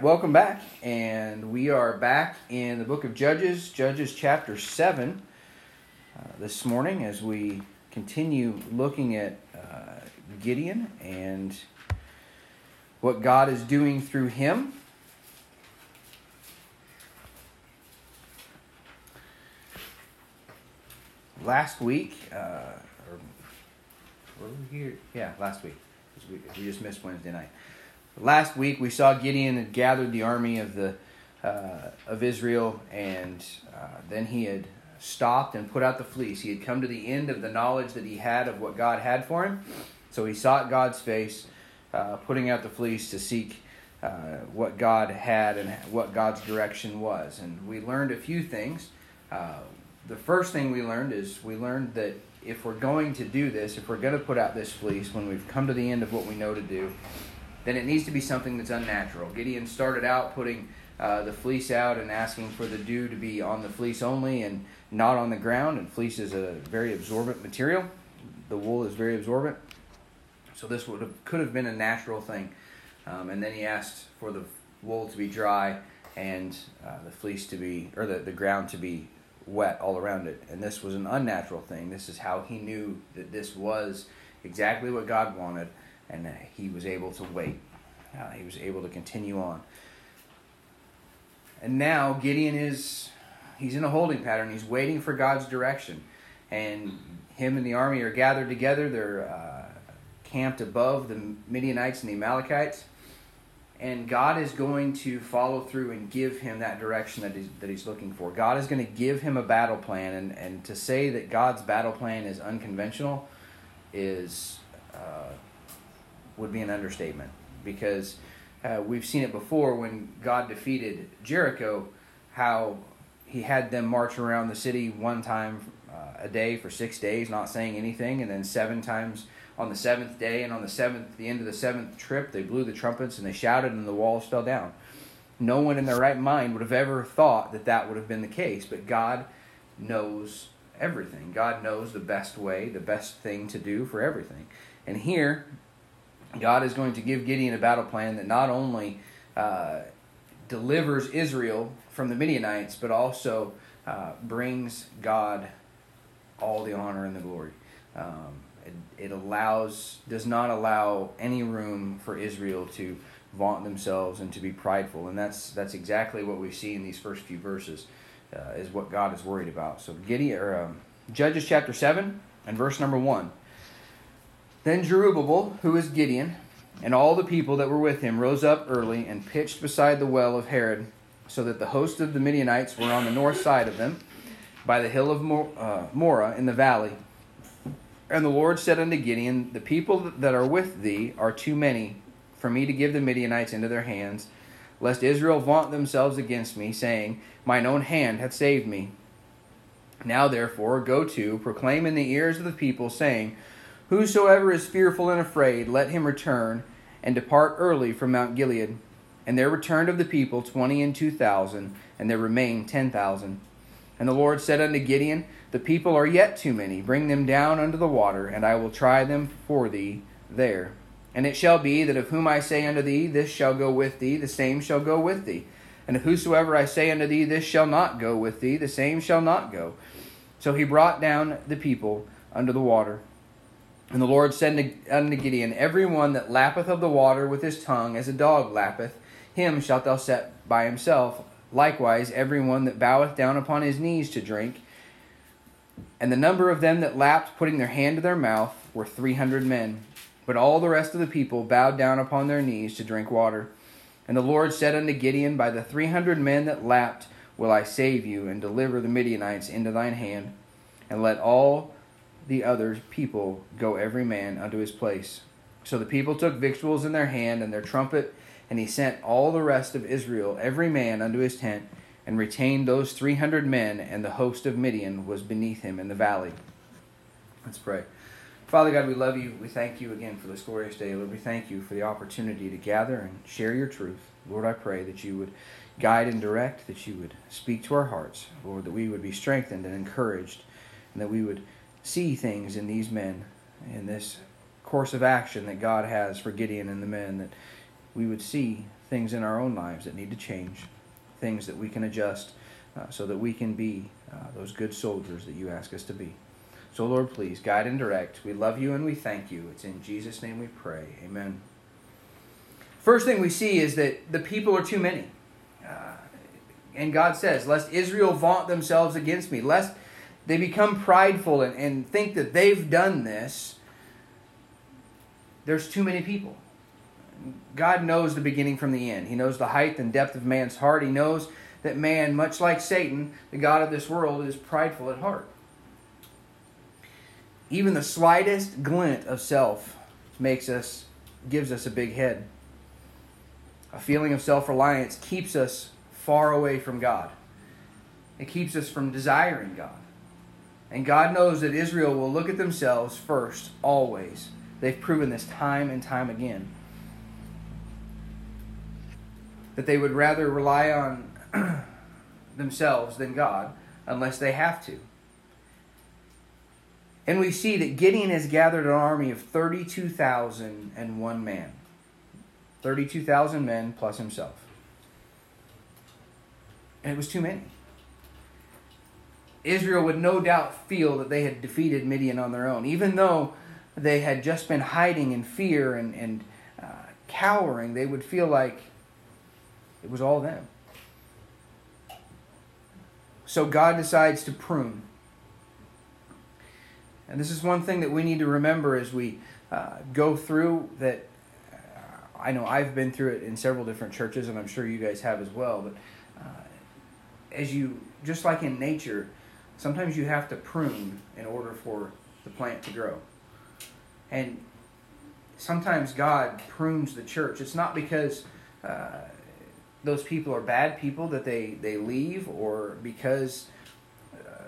right, welcome back. And we are back in the book of Judges, Judges chapter 7, uh, this morning as we continue looking at uh, Gideon and what God is doing through him. Last week, uh, or here? Yeah, last week. We, we just missed Wednesday night last week we saw Gideon had gathered the army of the uh, of Israel, and uh, then he had stopped and put out the fleece. He had come to the end of the knowledge that he had of what God had for him, so he sought God's face, uh, putting out the fleece to seek uh, what God had and what God's direction was. And we learned a few things. Uh, the first thing we learned is we learned that if we're going to do this, if we're going to put out this fleece, when we've come to the end of what we know to do, then it needs to be something that's unnatural. Gideon started out putting uh, the fleece out and asking for the dew to be on the fleece only and not on the ground. And fleece is a very absorbent material. The wool is very absorbent. So this would have, could have been a natural thing. Um, and then he asked for the wool to be dry and uh, the fleece to be, or the, the ground to be wet all around it. And this was an unnatural thing. This is how he knew that this was exactly what God wanted and he was able to wait. Uh, he was able to continue on. And now Gideon is he's in a holding pattern. He's waiting for God's direction, and him and the army are gathered together. They're uh, camped above the Midianites and the Amalekites, and God is going to follow through and give him that direction that he's, that he's looking for. God is going to give him a battle plan, and, and to say that God's battle plan is unconventional is uh, would be an understatement because uh, we've seen it before when God defeated Jericho, how he had them march around the city one time uh, a day for six days, not saying anything, and then seven times on the seventh day, and on the seventh, the end of the seventh trip, they blew the trumpets and they shouted, and the walls fell down. No one in their right mind would have ever thought that that would have been the case, but God knows everything. God knows the best way, the best thing to do for everything. And here, God is going to give Gideon a battle plan that not only uh, delivers Israel from the Midianites, but also uh, brings God all the honor and the glory. Um, it, it allows, does not allow any room for Israel to vaunt themselves and to be prideful, and that's that's exactly what we see in these first few verses. Uh, is what God is worried about. So Gideon or um, Judges chapter seven and verse number one. Then Jerubbaal, who is Gideon, and all the people that were with him rose up early and pitched beside the well of Harod, so that the host of the Midianites were on the north side of them, by the hill of uh, Moreh in the valley. And the Lord said unto Gideon, The people that are with thee are too many for me to give the Midianites into their hands, lest Israel vaunt themselves against me, saying, Mine own hand hath saved me. Now therefore go to, proclaim in the ears of the people, saying, Whosoever is fearful and afraid, let him return and depart early from Mount Gilead. And there returned of the people twenty and two thousand, and there remained ten thousand. And the Lord said unto Gideon, The people are yet too many. Bring them down unto the water, and I will try them for thee there. And it shall be that of whom I say unto thee, This shall go with thee, the same shall go with thee. And if whosoever I say unto thee, This shall not go with thee, the same shall not go. So he brought down the people under the water. And the Lord said unto Gideon, Every one that lappeth of the water with his tongue, as a dog lappeth, him shalt thou set by himself. Likewise, every one that boweth down upon his knees to drink. And the number of them that lapped, putting their hand to their mouth, were three hundred men. But all the rest of the people bowed down upon their knees to drink water. And the Lord said unto Gideon, By the three hundred men that lapped will I save you, and deliver the Midianites into thine hand. And let all the other people go every man unto his place. So the people took victuals in their hand and their trumpet, and he sent all the rest of Israel, every man unto his tent, and retained those three hundred men, and the host of Midian was beneath him in the valley. Let's pray. Father God, we love you. We thank you again for this glorious day. Lord, we thank you for the opportunity to gather and share your truth. Lord, I pray that you would guide and direct, that you would speak to our hearts. Lord, that we would be strengthened and encouraged, and that we would see things in these men, in this course of action that God has for Gideon and the men, that we would see things in our own lives that need to change, things that we can adjust uh, so that we can be uh, those good soldiers that you ask us to be. So, Lord, please guide and direct. We love you and we thank you. It's in Jesus' name we pray. Amen. First thing we see is that the people are too many. Uh, and God says, Lest Israel vaunt themselves against me, lest they become prideful and, and think that they've done this, there's too many people. God knows the beginning from the end. He knows the height and depth of man's heart. He knows that man, much like Satan, the God of this world, is prideful at heart. Even the slightest glint of self makes us gives us a big head. A feeling of self-reliance keeps us far away from God. It keeps us from desiring God. And God knows that Israel will look at themselves first, always. They've proven this time and time again. That they would rather rely on themselves than God unless they have to. And we see that Gideon has gathered an army of 32,001 man. 32,000 men plus himself. And it was too many. Israel would no doubt feel that they had defeated Midian on their own, even though they had just been hiding in fear and, and uh, cowering, they would feel like it was all them. So God decides to prune. And this is one thing that we need to remember as we uh, go through that. Uh, I know I've been through it in several different churches, and I'm sure you guys have as well. But uh, as you, just like in nature, sometimes you have to prune in order for the plant to grow. And sometimes God prunes the church. It's not because uh, those people are bad people that they, they leave or because uh,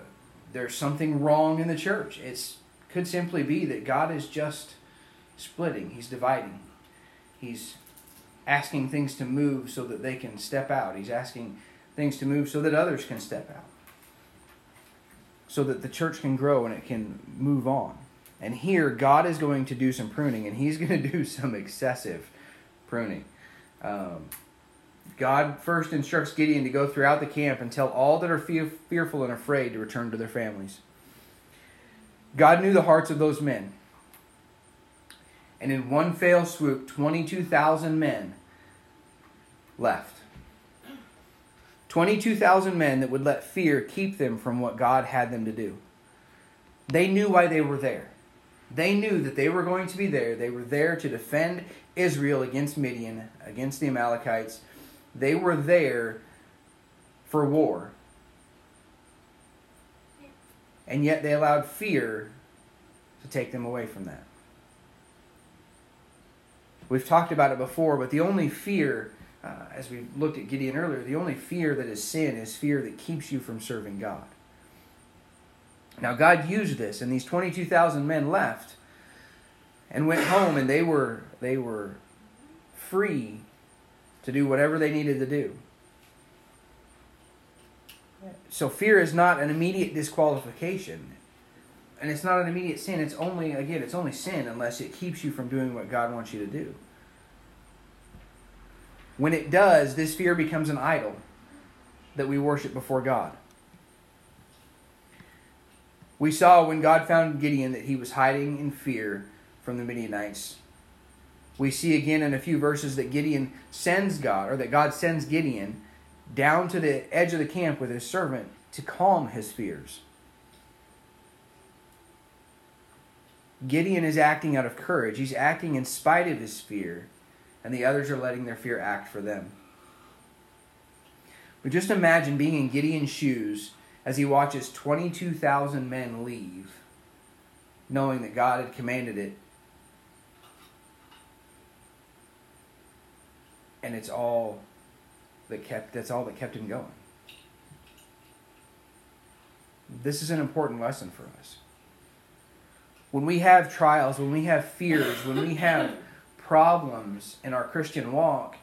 there's something wrong in the church. It could simply be that God is just splitting, He's dividing. He's asking things to move so that they can step out. He's asking things to move so that others can step out. So that the church can grow and it can move on. And here, God is going to do some pruning, and He's going to do some excessive pruning. Um, God first instructs Gideon to go throughout the camp and tell all that are fearful and afraid to return to their families. God knew the hearts of those men. And in one fell swoop, 22,000 men left. 22,000 men that would let fear keep them from what God had them to do. They knew why they were there. They knew that they were going to be there. They were there to defend Israel against Midian, against the Amalekites they were there for war. And yet they allowed fear to take them away from that. We've talked about it before, but the only fear, uh, as we looked at Gideon earlier, the only fear that is sin is fear that keeps you from serving God. Now, God used this, and these 22,000 men left and went home, and they were, they were free to do whatever they needed to do. So fear is not an immediate disqualification. And it's not an immediate sin. It's only, again, it's only sin unless it keeps you from doing what God wants you to do. When it does, this fear becomes an idol that we worship before God. We saw when God found Gideon that he was hiding in fear from the Midianites we see again in a few verses that Gideon sends God, or that God sends Gideon down to the edge of the camp with his servant to calm his fears. Gideon is acting out of courage. He's acting in spite of his fear, and the others are letting their fear act for them. But just imagine being in Gideon's shoes as he watches 22,000 men leave, knowing that God had commanded it. And it's all that kept that's all that kept him going. This is an important lesson for us. When we have trials when we have fears when we have problems in our christian walk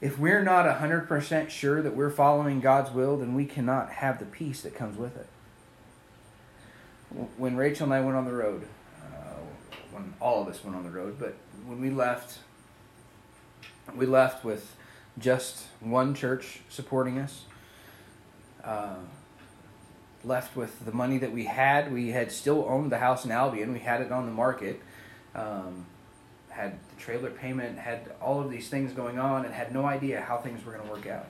if we're not 100% sure that we're following god's will then we cannot have the peace that comes with it when rachel and i went on the road uh, when all of us went on the road but when we left we left with just one church supporting us. Uh, left with the money that we had. We had still owned the house in Albion. We had it on the market. Um, had the trailer payment, had all of these things going on, and had no idea how things were going to work out.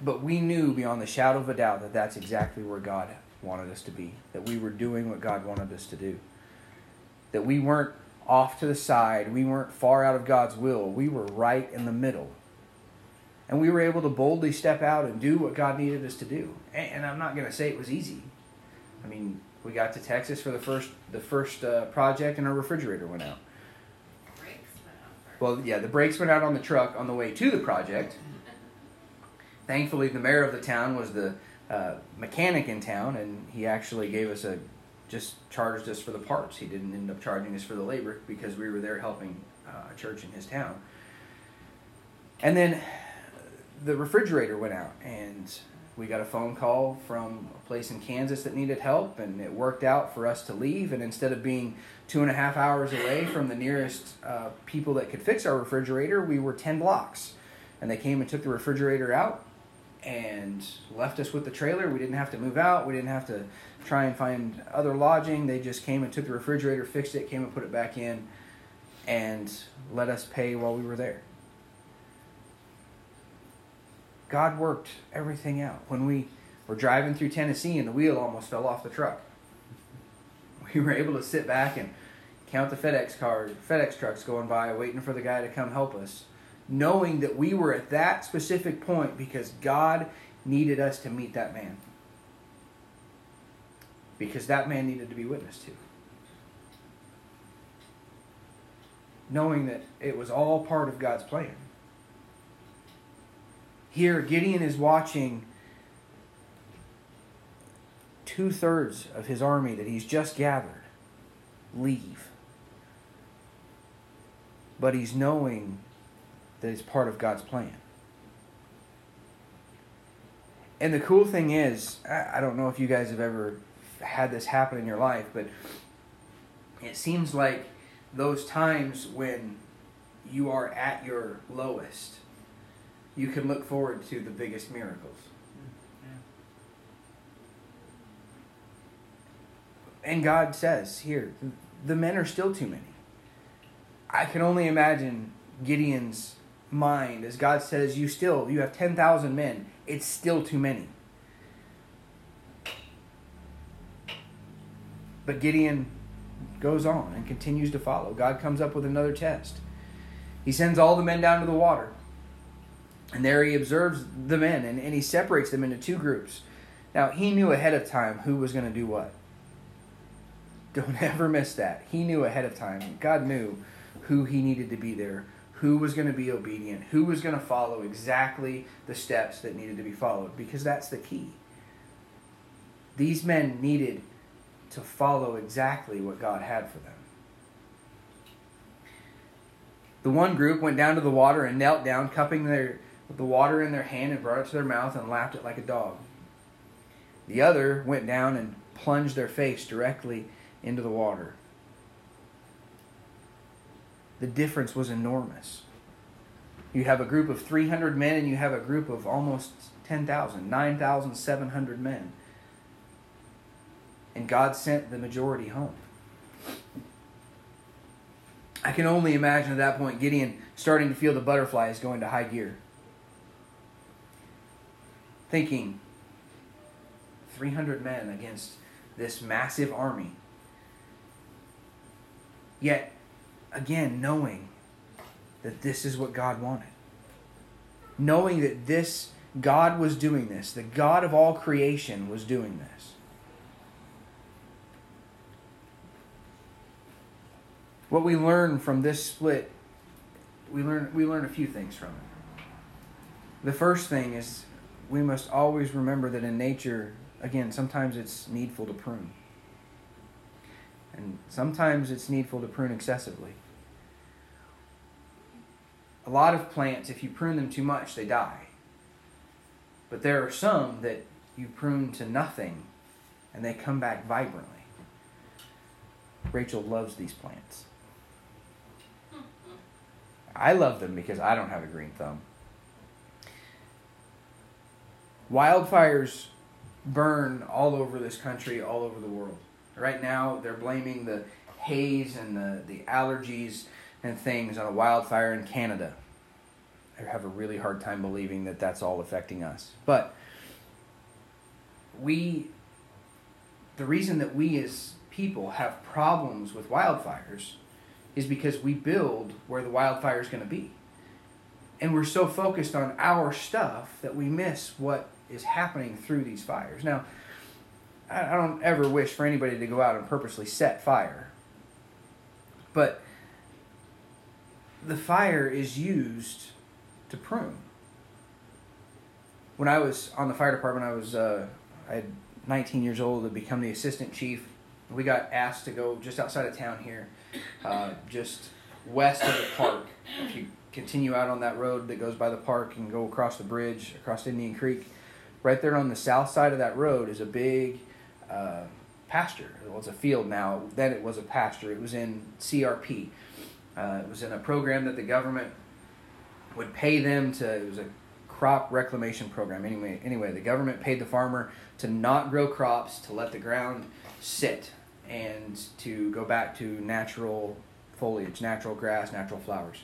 But we knew beyond the shadow of a doubt that that's exactly where God wanted us to be, that we were doing what God wanted us to do, that we weren't off to the side, we weren't far out of God's will, we were right in the middle. And we were able to boldly step out and do what God needed us to do. And I'm not going to say it was easy. I mean, we got to Texas for the first the first uh, project, and our refrigerator went out. Brakes went out Well, yeah, the brakes went out on the truck on the way to the project. Thankfully, the mayor of the town was the uh, mechanic in town, and he actually gave us a just charged us for the parts. He didn't end up charging us for the labor because we were there helping uh, a church in his town. And then the refrigerator went out, and we got a phone call from a place in Kansas that needed help, and it worked out for us to leave. And instead of being two and a half hours away from the nearest uh, people that could fix our refrigerator, we were 10 blocks. And they came and took the refrigerator out and left us with the trailer. We didn't have to move out, we didn't have to try and find other lodging. They just came and took the refrigerator, fixed it, came and put it back in, and let us pay while we were there. God worked everything out. When we were driving through Tennessee and the wheel almost fell off the truck, we were able to sit back and count the FedEx cars, FedEx trucks going by, waiting for the guy to come help us, knowing that we were at that specific point because God needed us to meet that man. Because that man needed to be witnessed to. Knowing that it was all part of God's plan. Here, Gideon is watching two thirds of his army that he's just gathered leave. But he's knowing that it's part of God's plan. And the cool thing is, I don't know if you guys have ever had this happen in your life, but it seems like those times when you are at your lowest you can look forward to the biggest miracles. And God says here, the men are still too many. I can only imagine Gideon's mind as God says, You still, you have 10,000 men. It's still too many. But Gideon goes on and continues to follow. God comes up with another test. He sends all the men down to the water. And there he observes the men and, and he separates them into two groups. Now, he knew ahead of time who was going to do what. Don't ever miss that. He knew ahead of time. God knew who he needed to be there, who was going to be obedient, who was going to follow exactly the steps that needed to be followed, because that's the key. These men needed to follow exactly what God had for them. The one group went down to the water and knelt down, cupping their the water in their hand and brought it to their mouth and lapped it like a dog. The other went down and plunged their face directly into the water. The difference was enormous. You have a group of 300 men and you have a group of almost 10,000, 9,700 men. And God sent the majority home. I can only imagine at that point Gideon starting to feel the butterflies going to high gear thinking 300 men against this massive army. Yet, again, knowing that this is what God wanted. Knowing that this, God was doing this, the God of all creation was doing this. What we learn from this split, we learn, we learn a few things from it. The first thing is we must always remember that in nature, again, sometimes it's needful to prune. And sometimes it's needful to prune excessively. A lot of plants, if you prune them too much, they die. But there are some that you prune to nothing and they come back vibrantly. Rachel loves these plants. I love them because I don't have a green thumb. Wildfires burn all over this country, all over the world. Right now, they're blaming the haze and the, the allergies and things on a wildfire in Canada. I have a really hard time believing that that's all affecting us. But we, the reason that we as people have problems with wildfires is because we build where the wildfire is going to be. And we're so focused on our stuff that we miss what is happening through these fires. Now, I don't ever wish for anybody to go out and purposely set fire. But the fire is used to prune. When I was on the fire department, I was uh, I had 19 years old to become the assistant chief. We got asked to go just outside of town here, uh, just west of the park. If you continue out on that road that goes by the park and go across the bridge across Indian Creek, right there on the south side of that road is a big uh, pasture. Well, it's a field now. Then it was a pasture. It was in CRP. Uh, it was in a program that the government would pay them to. It was a crop reclamation program. Anyway, anyway, the government paid the farmer to not grow crops, to let the ground sit, and to go back to natural foliage, natural grass, natural flowers.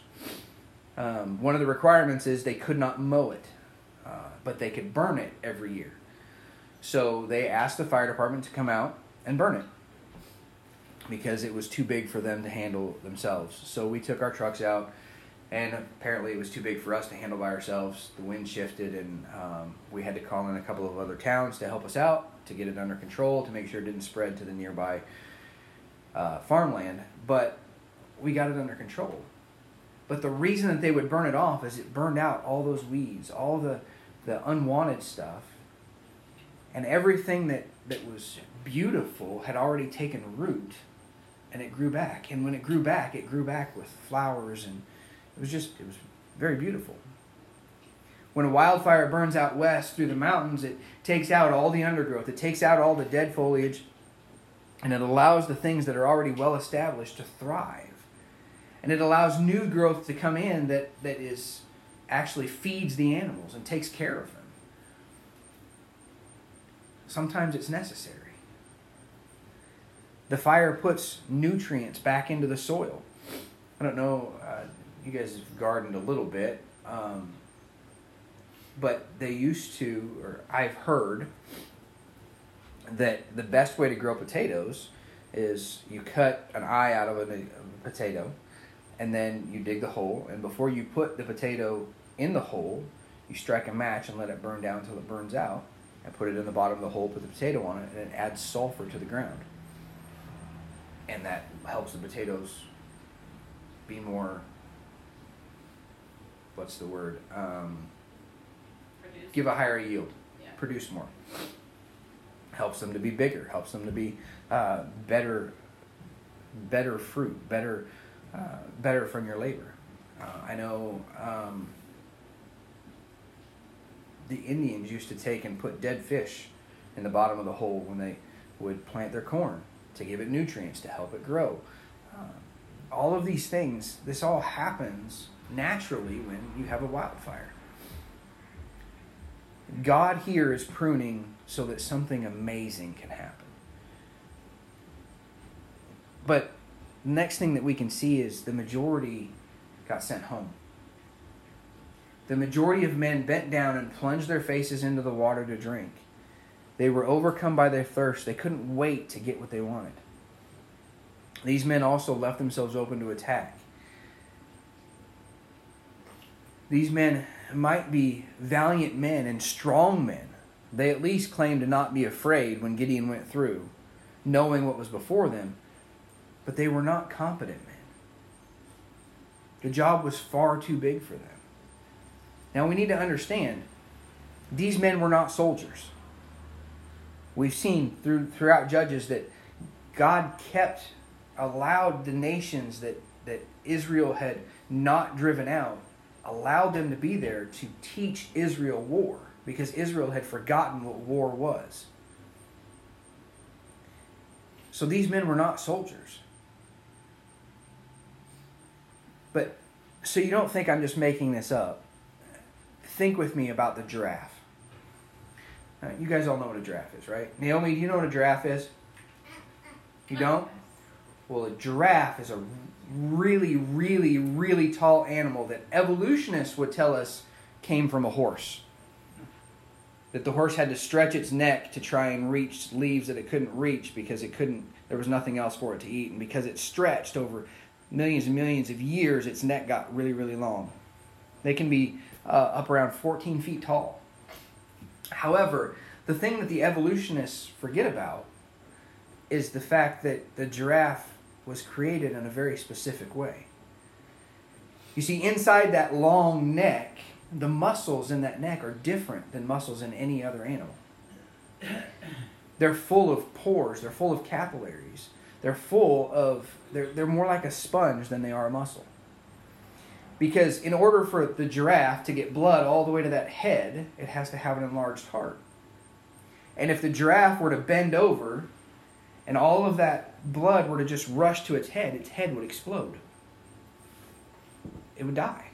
Um, one of the requirements is they could not mow it, uh, but they could burn it every year. So they asked the fire department to come out and burn it because it was too big for them to handle themselves. So we took our trucks out, and apparently it was too big for us to handle by ourselves. The wind shifted, and um, we had to call in a couple of other towns to help us out to get it under control to make sure it didn't spread to the nearby uh, farmland. But we got it under control. But the reason that they would burn it off is it burned out all those weeds, all the, the unwanted stuff and everything that, that was beautiful had already taken root and it grew back. And when it grew back it grew back with flowers and it was just it was very beautiful. When a wildfire burns out west through the mountains it takes out all the undergrowth. It takes out all the dead foliage and it allows the things that are already well established to thrive. And it allows new growth to come in that, that is actually feeds the animals and takes care of them Sometimes it's necessary. The fire puts nutrients back into the soil. I don't know, uh, you guys have gardened a little bit, um, but they used to, or I've heard, that the best way to grow potatoes is you cut an eye out of a, a potato and then you dig the hole and before you put the potato in the hole you strike a match and let it burn down until it burns out and put it in the bottom of the hole, put the potato on it, and it adds sulfur to the ground. And that helps the potatoes be more, what's the word? Um, give a higher yield, Yeah. produce more. Helps them to be bigger, helps them to be uh, better, better fruit, better, uh, better from your labor. Uh, I know um, the Indians used to take and put dead fish in the bottom of the hole when they would plant their corn to give it nutrients to help it grow. Um, all of these things, this all happens naturally when you have a wildfire. God here is pruning so that something amazing can happen. But next thing that we can see is the majority got sent home. The majority of men bent down and plunged their faces into the water to drink. They were overcome by their thirst. They couldn't wait to get what they wanted. These men also left themselves open to attack. These men might be valiant men and strong men. They at least claimed to not be afraid when Gideon went through, knowing what was before them, but they were not competent men. The job was far too big for them. Now we need to understand these men were not soldiers. We've seen through throughout Judges that God kept allowed the nations that, that Israel had not driven out, allowed them to be there to teach Israel war because Israel had forgotten what war was. So these men were not soldiers. But so you don't think I'm just making this up. Think with me about the giraffe. Uh, you guys all know what a giraffe is, right? Naomi, do you know what a giraffe is? You don't? Well, a giraffe is a really, really, really tall animal that evolutionists would tell us came from a horse. That the horse had to stretch its neck to try and reach leaves that it couldn't reach because it couldn't, there was nothing else for it to eat. And because it stretched over millions and millions of years, its neck got really, really long. They can be uh, up around 14 feet tall. However, the thing that the evolutionists forget about is the fact that the giraffe was created in a very specific way. You see, inside that long neck, the muscles in that neck are different than muscles in any other animal. They're full of pores, they're full of capillaries, they're full of, they're, they're more like a sponge than they are a muscle. Because in order for the giraffe to get blood all the way to that head, it has to have an enlarged heart. And if the giraffe were to bend over and all of that blood were to just rush to its head, its head would explode. It would die.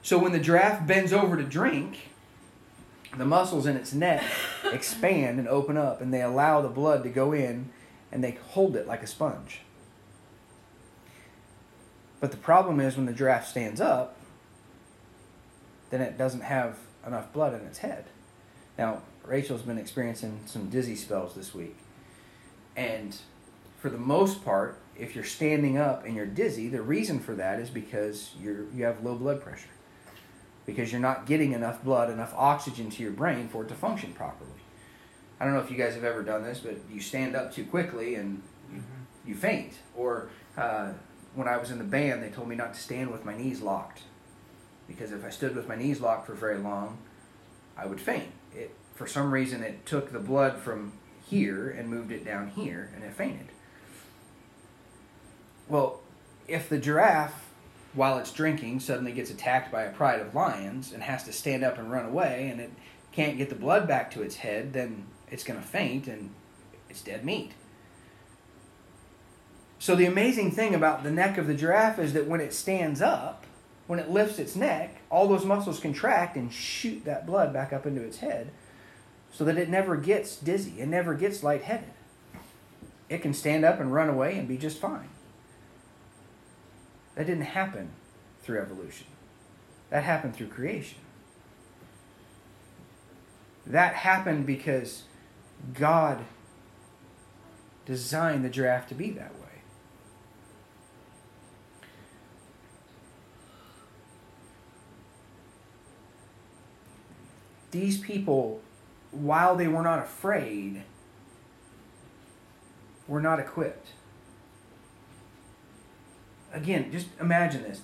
So when the giraffe bends over to drink, the muscles in its neck expand and open up, and they allow the blood to go in and they hold it like a sponge. But the problem is when the giraffe stands up, then it doesn't have enough blood in its head. Now, Rachel's been experiencing some dizzy spells this week. And for the most part, if you're standing up and you're dizzy, the reason for that is because you're you have low blood pressure. Because you're not getting enough blood, enough oxygen to your brain for it to function properly. I don't know if you guys have ever done this, but you stand up too quickly and you, you faint. Or uh, when I was in the band, they told me not to stand with my knees locked. Because if I stood with my knees locked for very long, I would faint. It, for some reason, it took the blood from here and moved it down here, and it fainted. Well, if the giraffe, while it's drinking, suddenly gets attacked by a pride of lions and has to stand up and run away, and it can't get the blood back to its head, then it's going to faint and it's dead meat. So, the amazing thing about the neck of the giraffe is that when it stands up, when it lifts its neck, all those muscles contract and shoot that blood back up into its head so that it never gets dizzy, it never gets lightheaded. It can stand up and run away and be just fine. That didn't happen through evolution. That happened through creation. That happened because God designed the giraffe to be that way. These people while they were not afraid, were not equipped. Again, just imagine this.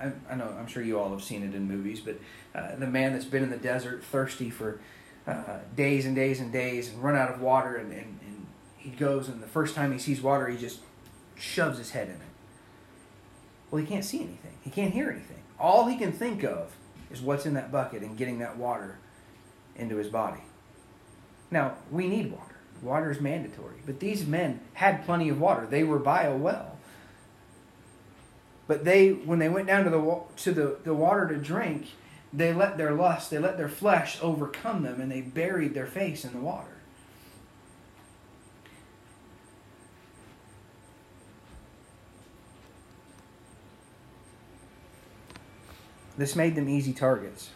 I, I know, I'm sure you all have seen it in movies, but uh, the man that's been in the desert, thirsty for uh, days and days and days, and run out of water, and, and, and he goes, and the first time he sees water, he just shoves his head in it. Well, he can't see anything. He can't hear anything. All he can think of is what's in that bucket and getting that water into his body. Now, we need water. Water is mandatory. But these men had plenty of water. They were by a well. But they, when they went down to the, to the, the water to drink, they let their lust, they let their flesh overcome them, and they buried their face in the water. This made them easy targets.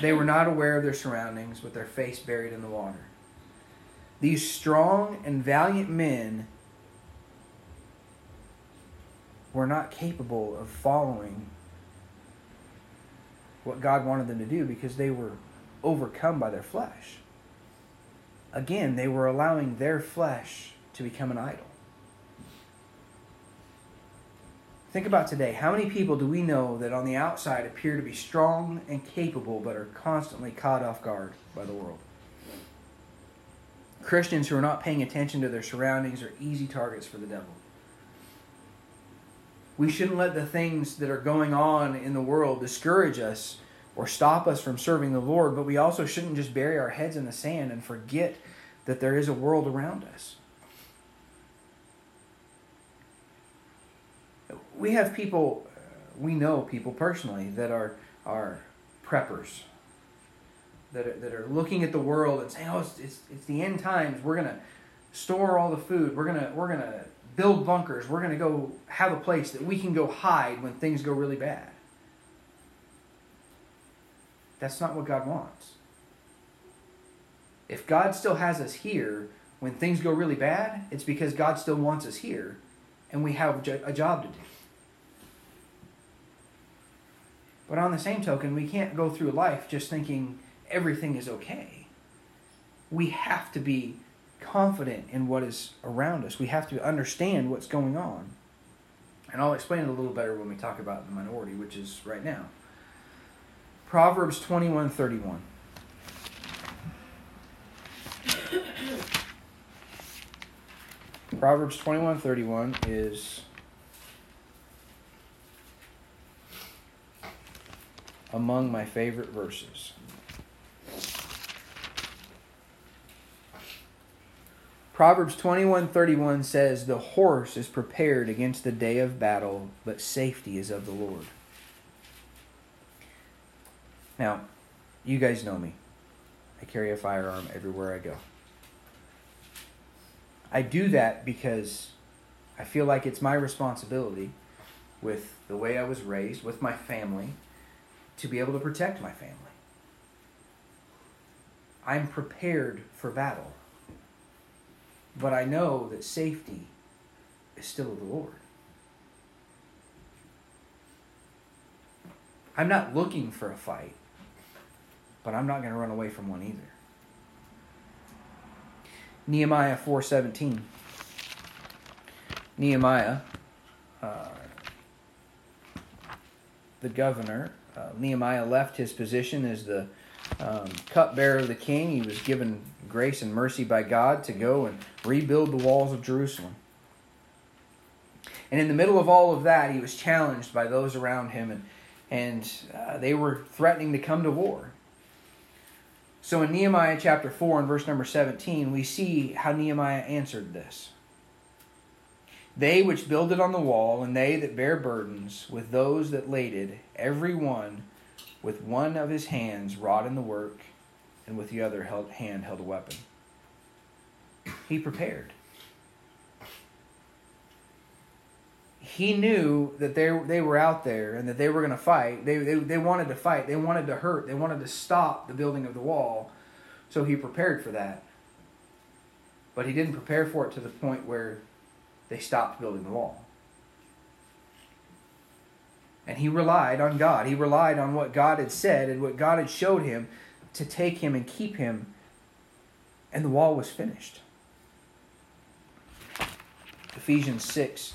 They were not aware of their surroundings with their face buried in the water. These strong and valiant men were not capable of following what God wanted them to do because they were overcome by their flesh. Again, they were allowing their flesh to become an idol. Think about today. How many people do we know that on the outside appear to be strong and capable but are constantly caught off guard by the world? Christians who are not paying attention to their surroundings are easy targets for the devil. We shouldn't let the things that are going on in the world discourage us or stop us from serving the Lord, but we also shouldn't just bury our heads in the sand and forget that there is a world around us. we have people, we know people personally that are are preppers. That are, that are looking at the world and saying, "Oh, it's, it's, it's the end times. We're gonna store all the food. We're gonna we're gonna build bunkers. We're gonna go have a place that we can go hide when things go really bad." That's not what God wants. If God still has us here when things go really bad, it's because God still wants us here and we have a job to do. But on the same token, we can't go through life just thinking everything is okay. We have to be confident in what is around us. We have to understand what's going on. And I'll explain it a little better when we talk about the minority, which is right now. Proverbs 21 31. Proverbs 21 31 is among my favorite verses. Proverbs 21:31 says the horse is prepared against the day of battle but safety is of the Lord. Now, you guys know me. I carry a firearm everywhere I go. I do that because I feel like it's my responsibility with the way I was raised, with my family, to be able to protect my family. I'm prepared for battle. But I know that safety is still of the Lord. I'm not looking for a fight but I'm not going to run away from one either. Nehemiah 4:17. Nehemiah, uh, the governor, uh, Nehemiah left his position as the um, cupbearer of the king. He was given grace and mercy by God to go and rebuild the walls of Jerusalem. And in the middle of all of that, he was challenged by those around him, and and uh, they were threatening to come to war. So in Nehemiah chapter 4 and verse number 17, we see how Nehemiah answered this. They which builded on the wall, and they that bear burdens, with those that laded, every one with one of his hands wrought in the work, and with the other held, hand held a weapon. He prepared. he knew that they, they were out there and that they were going to fight. They, they, they wanted to fight. They wanted to hurt. They wanted to stop the building of the wall. So he prepared for that. But he didn't prepare for it to the point where they stopped building the wall. And he relied on God. He relied on what God had said and what God had showed him to take him and keep him. And the wall was finished. Ephesians 6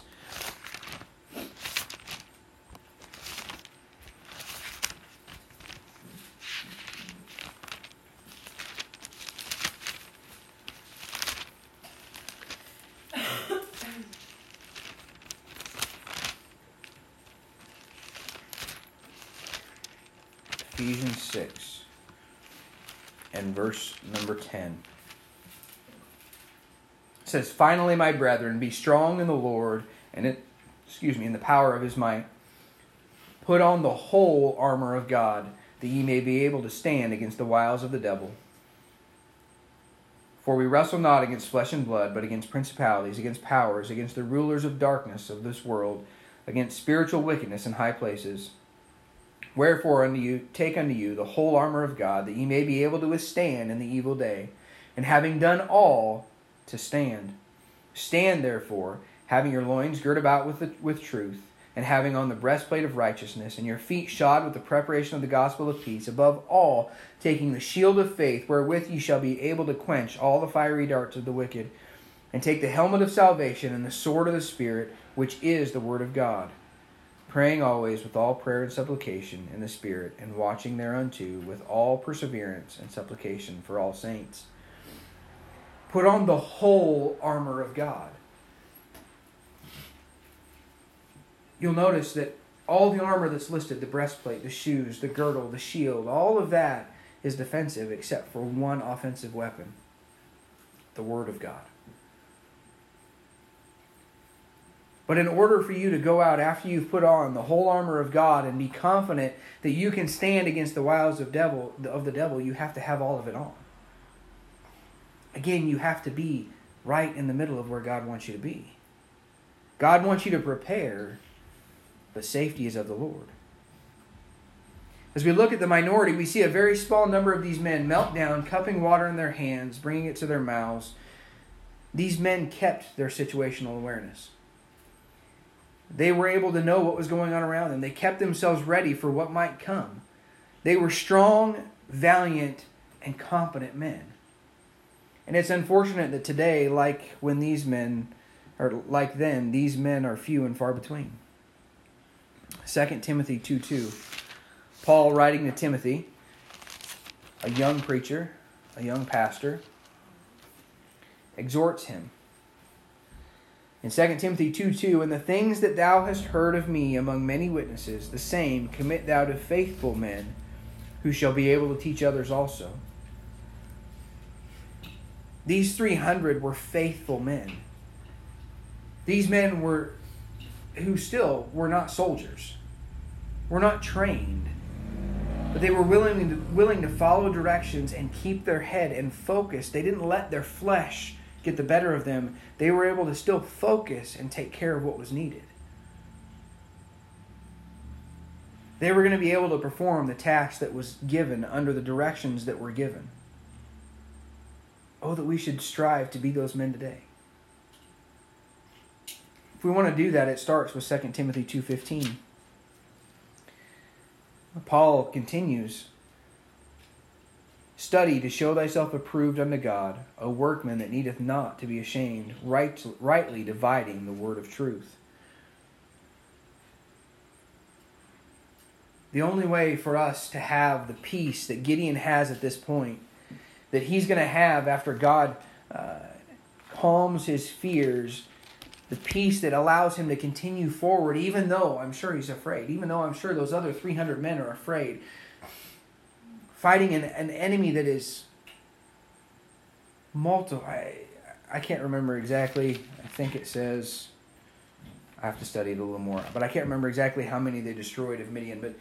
Ephesians 6 and verse number 10. It says, Finally, my brethren, be strong in the Lord and it, excuse me, in the power of his might. Put on the whole armor of God, that ye may be able to stand against the wiles of the devil. For we wrestle not against flesh and blood, but against principalities, against powers, against the rulers of darkness of this world, against spiritual wickedness in high places. Wherefore unto you take unto you the whole armor of God, that ye may be able to withstand in the evil day, and having done all, to stand. Stand therefore, having your loins girt about with, the, with truth, and having on the breastplate of righteousness, and your feet shod with the preparation of the gospel of peace, above all, taking the shield of faith, wherewith ye shall be able to quench all the fiery darts of the wicked, and take the helmet of salvation and the sword of the Spirit, which is the word of God praying always with all prayer and supplication in the Spirit, and watching thereunto with all perseverance and supplication for all saints. Put on the whole armor of God. You'll notice that all the armor that's listed the breastplate, the shoes, the girdle, the shield all of that is defensive except for one offensive weapon the Word of God. But in order for you to go out after you've put on the whole armor of God and be confident that you can stand against the wiles of devil of the devil, you have to have all of it on. Again, you have to be right in the middle of where God wants you to be. God wants you to prepare, but safety is of the Lord. As we look at the minority, we see a very small number of these men melt down, cupping water in their hands, bringing it to their mouths. These men kept their situational awareness. They were able to know what was going on around them. They kept themselves ready for what might come. They were strong, valiant, and competent men. And it's unfortunate that today, like when these men, or like then, these men are few and far between. 2 Timothy 2 2. Paul writing to Timothy, a young preacher, a young pastor, exhorts him in 2 Timothy 2 2, and the things that thou hast heard of me among many witnesses, the same commit thou to faithful men who shall be able to teach others also. These 300 were faithful men. These men were, who still were not soldiers, were not trained, but they were willing to, willing to follow directions and keep their head and focus. They didn't let their flesh get the better of them, they were able to still focus and take care of what was needed. They were going to be able to perform the task that was given under the directions that were given. Oh, that we should strive to be those men today. If we want to do that, it starts with 2 Timothy 2:15. Paul continues Study to show thyself approved unto God, a workman that needeth not to be ashamed, right, rightly dividing the word of truth. The only way for us to have the peace that Gideon has at this point, that he's going to have after God uh, calms his fears, the peace that allows him to continue forward, even though I'm sure he's afraid, even though I'm sure those other 300 men are afraid fighting an, an enemy that is multiple. I, I can't remember exactly. I think it says. I have to study it a little more, but I can't remember exactly how many they destroyed of Midian. But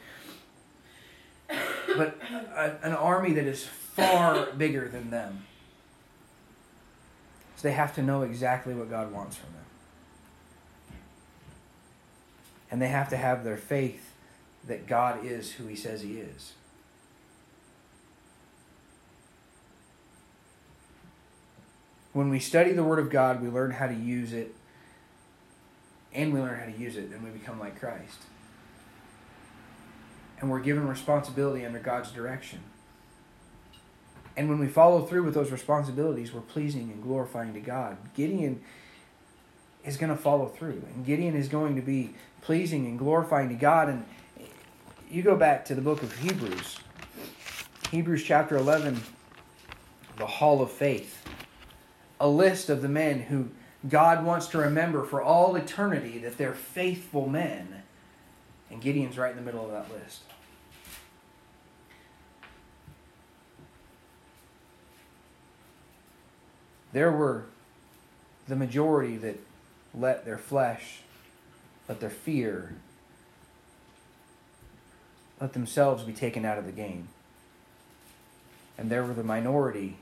but a, an army that is far bigger than them. So they have to know exactly what God wants from them. And they have to have their faith that God is who He says He is. When we study the Word of God, we learn how to use it, and we learn how to use it, and we become like Christ. And we're given responsibility under God's direction. And when we follow through with those responsibilities, we're pleasing and glorifying to God. Gideon is going to follow through, and Gideon is going to be pleasing and glorifying to God. And you go back to the book of Hebrews, Hebrews chapter 11, the hall of faith a list of the men who God wants to remember for all eternity that they're faithful men. And Gideon's right in the middle of that list. There were the majority that let their flesh, let their fear, let themselves be taken out of the game. And there were the minority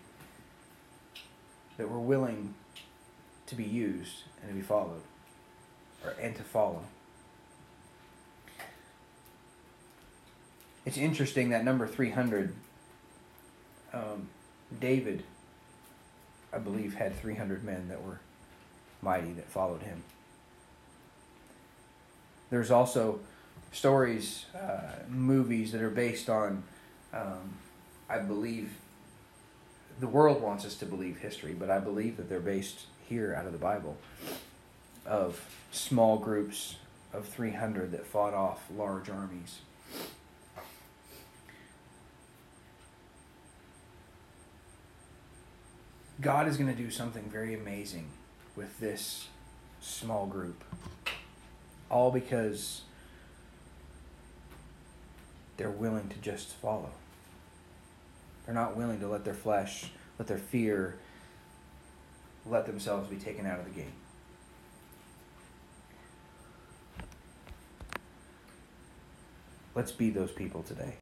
that were willing to be used and to be followed, or and to follow. It's interesting that number three hundred. Um, David, I believe, had three hundred men that were mighty that followed him. There's also stories, uh, movies that are based on, um, I believe, the world wants us to believe history, but I believe that they're based here out of the Bible of small groups of 300 that fought off large armies. God is going to do something very amazing with this small group. All because they're willing to just follow. They're not willing to let their flesh, let their fear, let themselves be taken out of the game. Let's be those people today.